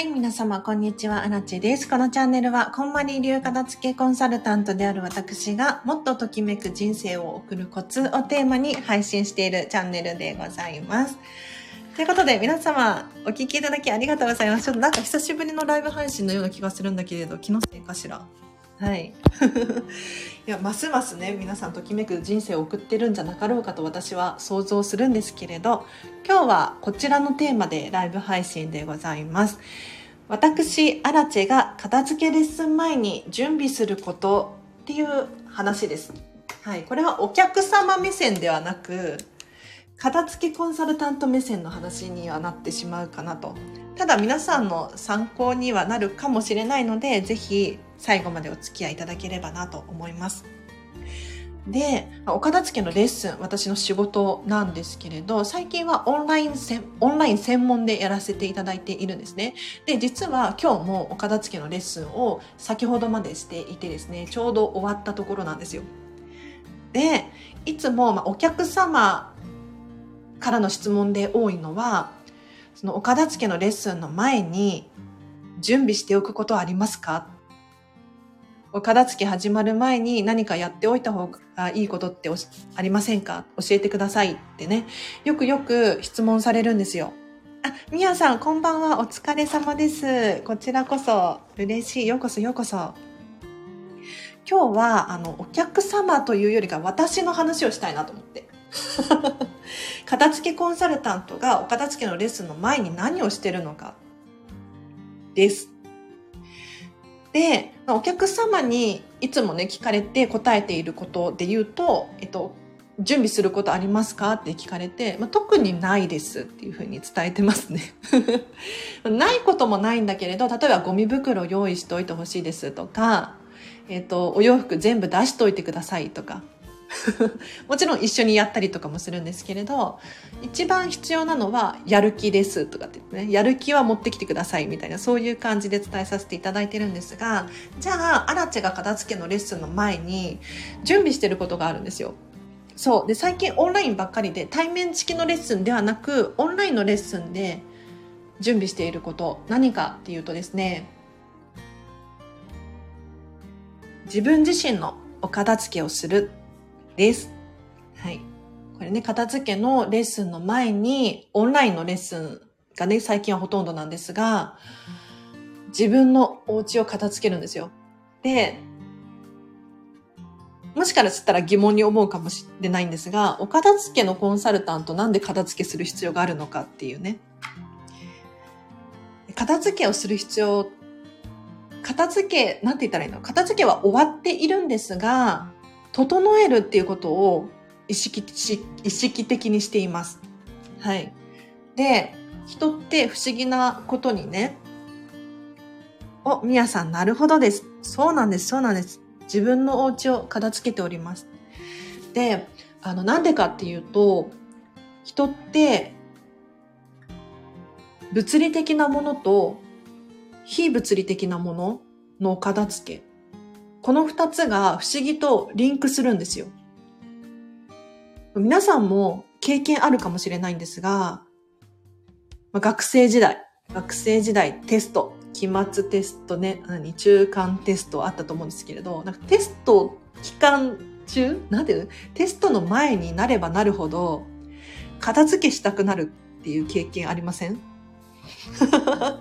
はい、皆様、こんにちは。アラチです。このチャンネルは、こんまり流片付けコンサルタントである私が、もっとときめく人生を送るコツをテーマに配信しているチャンネルでございます。ということで、皆様、お聴きいただきありがとうございます。ちょっとなんか久しぶりのライブ配信のような気がするんだけれど、気のせいかしら？はい。いや、ますますね、皆さんときめく人生を送ってるんじゃなかろうかと私は想像するんですけれど、今日はこちらのテーマでライブ配信でございます。私、アラチェが片付けレッスン前に準備することっていう話です。はい。これはお客様目線ではなく、片付けコンサルタント目線の話にはなってしまうかなと。ただ皆さんの参考にはなるかもしれないので、ぜひ最後までお付き合いいただければなと思います。で、お片付けのレッスン、私の仕事なんですけれど、最近はオンライン専、オンライン専門でやらせていただいているんですね。で、実は今日もお片付けのレッスンを先ほどまでしていてですね、ちょうど終わったところなんですよ。で、いつも、まお客様からの質問で多いのは、そのお片付けのレッスンの前に準備しておくことはありますか？お片付け始まる前に何かやっておいた方がいいことってありませんか？教えてくださいってね。よくよく質問されるんですよ。あ、みやさん、こんばんは。お疲れ様です。こちらこそ、嬉しい。ようこそ、ようこそ。今日は、あの、お客様というよりか私の話をしたいなと思って。片付けコンサルタントがお片付けのレッスンの前に何をしてるのかです。で、お客様にいつもね、聞かれて答えていることで言うと、えっと、準備することありますかって聞かれて、まあ、特にないですっていうふうに伝えてますね。ないこともないんだけれど、例えばゴミ袋用意しておいてほしいですとか、えっと、お洋服全部出しといてくださいとか、もちろん一緒にやったりとかもするんですけれど、一番必要なのは、やる気ですとかってってね、やる気は持ってきてくださいみたいな、そういう感じで伝えさせていただいてるんですが、じゃあ、アラチェが片付けのレッスンの前に、準備してることがあるんですよ。そう。で、最近オンラインばっかりで、対面式のレッスンではなく、オンラインのレッスンで準備していること、何かっていうとですね、自分自身のお片付けをするです。はい。これね、片付けのレッスンの前に、オンラインのレッスンがね、最近はほとんどなんですが、自分のお家を片付けるんですよ。で、もしからしたら疑問に思うかもしれないんですが、お片付けのコンサルタントなんで片付けする必要があるのかっていうね。片付けをする必要、片付け、なんて言ったらいいの？片付けは終わっているんですが、整えるっていうことを意識意識的にしています。はい。で、人って不思議なことにね、お、みやさん、なるほどです。そうなんです、そうなんです。自分のお家を片付けております。で、あの、なんでかっていうと、人って、物理的なものと非物理的なものの片付け。この二つが不思議とリンクするんですよ。皆さんも経験あるかもしれないんですが、ま、学生時代、学生時代テスト、期末テストね、何、中間テストあったと思うんですけれど、なんかテスト期間中なんていうの？テストの前になればなるほど、片付けしたくなるっていう経験ありません？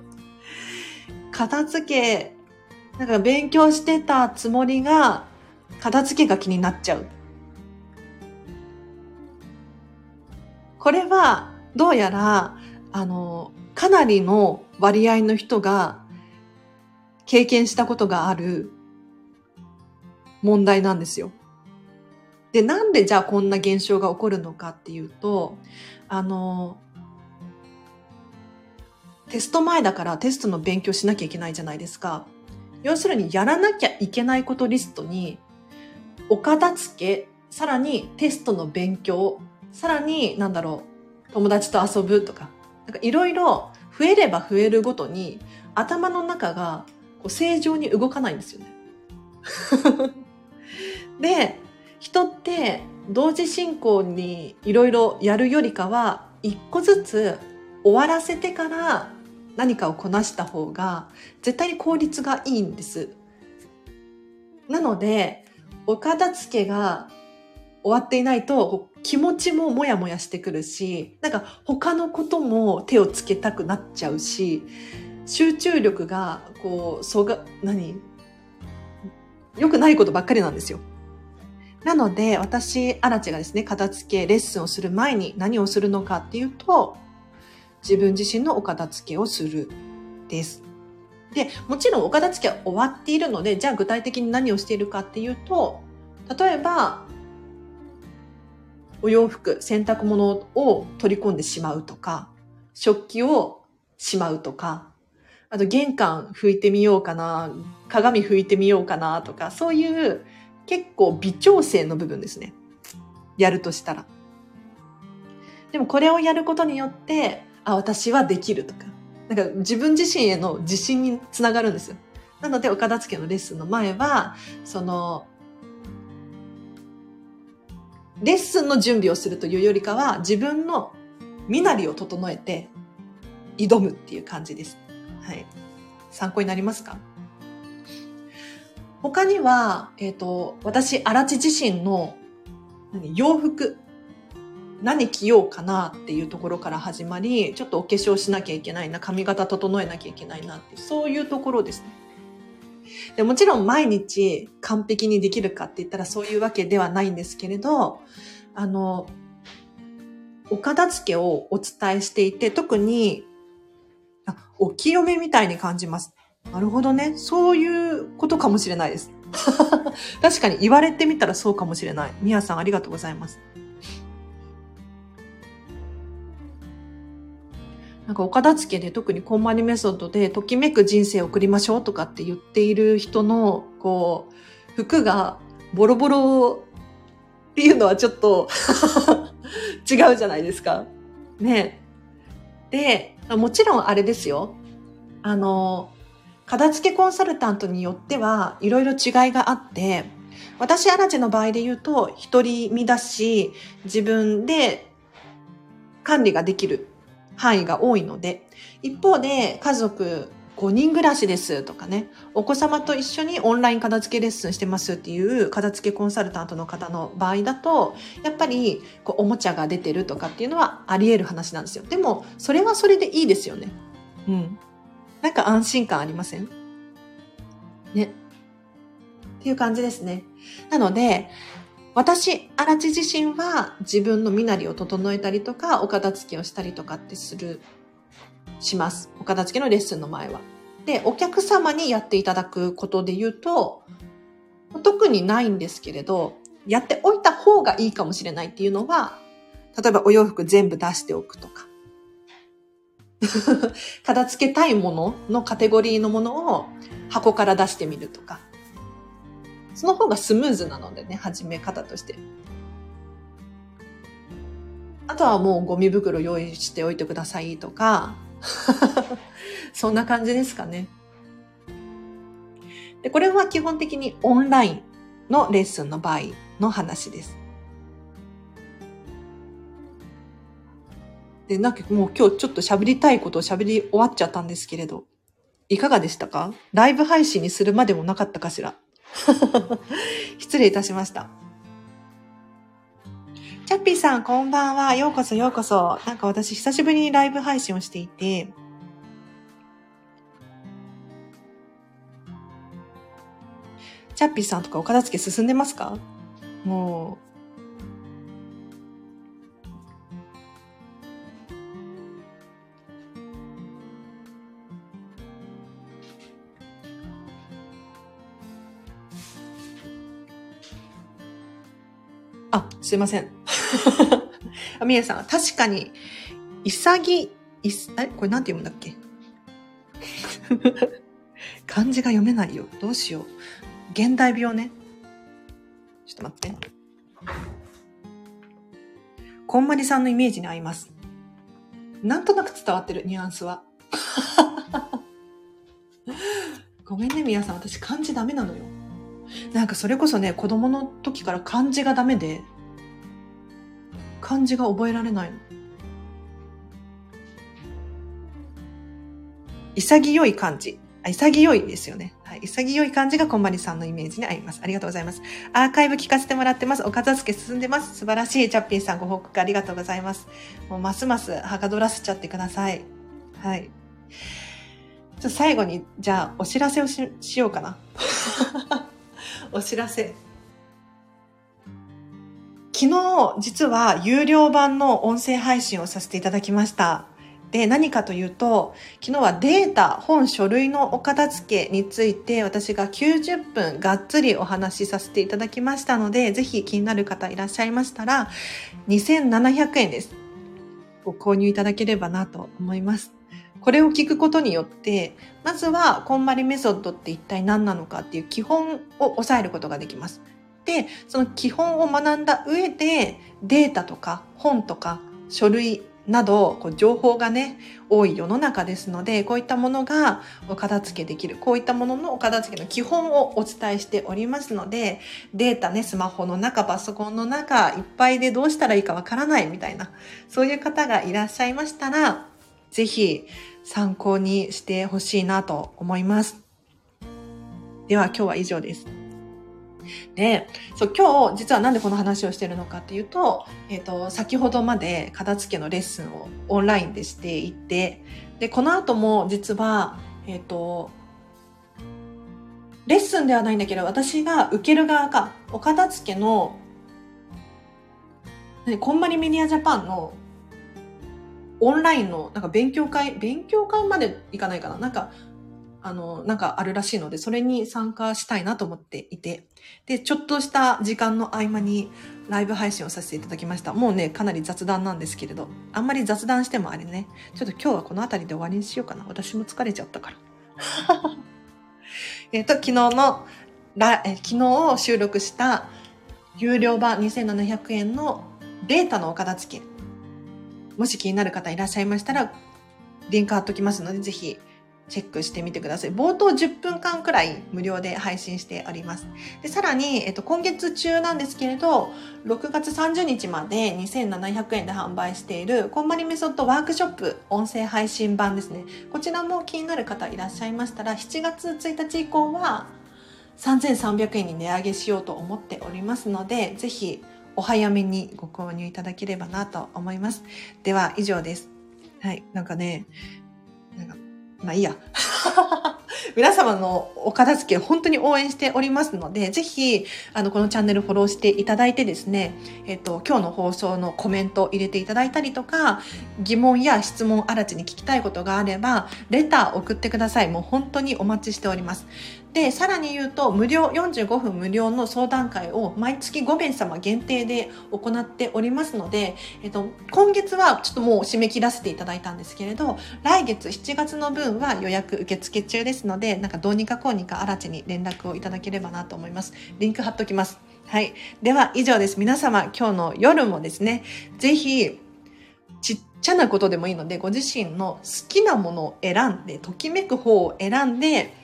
片付けなんか勉強してたつもりが、片付けが気になっちゃう。これは、どうやら、あの、かなりの割合の人が経験したことがある問題なんですよ。で、なんでじゃあこんな現象が起こるのかっていうと、あの、テスト前だからテストの勉強しなきゃいけないじゃないですか。要するにやらなきゃいけないことリストに、お片付け、さらにテストの勉強、さらに、なんだろう、友達と遊ぶとか、なんかいろいろ増えれば増えるごとに、頭の中がこう正常に動かないんですよね。で、人って同時進行にいろいろやるよりかは、一個ずつ終わらせてから何かをこなした方が絶対に効率がいいんです。なので、お片付けが終わっていないと気持ちもモヤモヤしてくるし、なんか他のことも手をつけたくなっちゃうし、集中力がこう、そが、何？良くないことばっかりなんですよ。なので、私、アラチがですね、片付け、レッスンをする前に何をするのかっていうと、自分自身のお片付けをするです。で、もちろんお片付けは終わっているので、じゃあ具体的に何をしているかっていうと、例えば、お洋服、洗濯物を取り込んでしまうとか、食器をしまうとか、あと玄関拭いてみようかな、鏡拭いてみようかなとか、そういう結構微調整の部分ですね。やるとしたら。でもこれをやることによって、あ、私はできるとか、なんか自分自身への自信につながるんですよ。なので、岡田付のレッスンの前は、その、レッスンの準備をするというよりかは、自分の身なりを整えて挑むっていう感じです。はい。参考になりますか？他には、えっ、ー、と、私、荒地自身の洋服、何着ようかなっていうところから始まり、ちょっとお化粧しなきゃいけないな、髪型整えなきゃいけないなって、そういうところですね。でもちろん毎日完璧にできるかって言ったらそういうわけではないんですけれど、あの、お片付けをお伝えしていて、特に、あ、お清めみたいに感じます。なるほどね。そういうことかもしれないです。確かに言われてみたらそうかもしれない。みやさんありがとうございます。なんかお片付けで特にコンマニメソッドでときめく人生を送りましょうとかって言っている人の、こう、服がボロボロっていうのはちょっと 違うじゃないですか。ねで、もちろんあれですよ。あの、片付けコンサルタントによってはいろいろ違いがあって、私、アラジェの場合で言うと、一人身だし、自分で管理ができる範囲が多いので、一方で家族5人暮らしですとかね、お子様と一緒にオンライン片付けレッスンしてますっていう片付けコンサルタントの方の場合だと、やっぱりこうおもちゃが出てるとかっていうのはあり得る話なんですよ。でも、それはそれでいいですよね。うん。なんか安心感ありません？ね。っていう感じですね。なので、私、荒地自身は自分の身なりを整えたりとか、お片付けをしたりとかってする、します。お片付けのレッスンの前は。で、お客様にやっていただくことで言うと、特にないんですけれど、やっておいた方がいいかもしれないっていうのは、例えばお洋服全部出しておくとか、片付けたいもののカテゴリーのものを箱から出してみるとか。その方がスムーズなのでね、始め方として。あとはもうゴミ袋用意しておいてくださいとか、そんな感じですかね。で、これは基本的にオンラインのレッスンの場合の話です。で、なんかもう今日ちょっと喋りたいことを喋り終わっちゃったんですけれど、いかがでしたか？ライブ配信にするまでもなかったかしら？失礼いたしました。チャッピーさん、こんばんは。ようこそ、ようこそ。なんか私、久しぶりにライブ配信をしていて、チャッピーさんとかお片付け進んでますか？もうすいません。あ、みえさん、確かに、潔、いす、え、これなんて読むんだっけ？漢字が読めないよ。どうしよう。現代病ね。ちょっと待って。こんまりさんのイメージに合います。なんとなく伝わってる、ニュアンスは。ごめんね、みやさん。私漢字ダメなのよ。なんかそれこそね、子供の時から漢字がダメで、漢字が覚えられないの。潔い感じ。あ潔いですよね。はい。潔い感じがこんまりさんのイメージに合います。ありがとうございます。アーカイブ聞かせてもらってます。お片付け進んでます。素晴らしい。チャッピンさんご報告ありがとうございます。もうますますはかどらせちゃってください。はい。ちょ最後に、じゃあ、お知らせをししようかな。お知らせ。昨日、実は有料版の音声配信をさせていただきました。で、何かというと、昨日はデータ、本、書類のお片付けについて私が90分がっつりお話しさせていただきましたので、ぜひ気になる方いらっしゃいましたら、2700円です。ご購入いただければなと思います。これを聞くことによって、まずは、こんまりメソッドって一体何なのかっていう基本を押さえることができます。で、その基本を学んだ上で、データとか本とか書類などこう情報がね多い世の中ですのでこういったものがお片付けできるこういったもののお片付けの基本をお伝えしておりますのでデータねスマホの中パソコンの中いっぱいでどうしたらいいかわからないみたいなそういう方がいらっしゃいましたらぜひ参考にしてほしいなと思います。では今日は以上です。で、そう、今日実はなんでこの話をしてるのかっていうと、えっ、ー、と、先ほどまで片付けのレッスンをオンラインでしていて、で、この後も実は、えっ、ー、と、レッスンではないんだけど、私が受ける側か、お片付けの、こんまりメディアジャパンのオンラインのなんか勉強会、勉強会までいかないかな。なんかあの、なんかあるらしいので、それに参加したいなと思っていて、で、ちょっとした時間の合間にライブ配信をさせていただきました。もうね、かなり雑談なんですけれど、あんまり雑談してもあれね、ちょっと今日はこの辺りで終わりにしようかな。私も疲れちゃったから。えっと、昨日の、らえ昨日収録した有料版2700円のデータのお片付け。もし気になる方いらっしゃいましたら、リンク貼っときますので、ぜひチェックしてみてください。冒頭10分間くらい無料で配信しております。でさらに、えっと、今月中なんですけれど、6月30日まで2700円で販売している、こんまりメソッドワークショップ音声配信版ですね。こちらも気になる方いらっしゃいましたら、7月1日以降は3300円に値上げしようと思っておりますので、ぜひお早めにご購入いただければなと思います。では以上です。はい。なんかね、まあいいや。皆様のお片付け本当に応援しておりますので、ぜひ、あの、このチャンネルフォローしていただいてですね、えっと、今日の放送のコメントを入れていただいたりとか、疑問や質問あらちに聞きたいことがあれば、レター送ってください。もう本当にお待ちしております。で、さらに言うと、無料、45分無料の相談会を毎月5名様限定で行っておりますので、えっと、今月はちょっともう締め切らせていただいたんですけれど、来月7月の分は予約受付中ですので、なんかどうにかこうにか新地に連絡をいただければなと思います。リンク貼っときます。はい。では以上です。皆様、今日の夜もですね、ぜひ、ちっちゃなことでもいいので、ご自身の好きなものを選んで、ときめく方を選んで、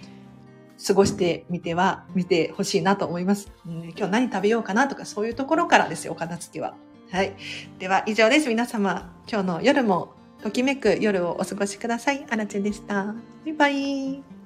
過ごしてみては、見てほしいなと思います、うん。今日何食べようかなとかそういうところからですよ、お片付けは。はい。では以上です。皆様、今日の夜もときめく夜をお過ごしください。あらちでした。バイバイ。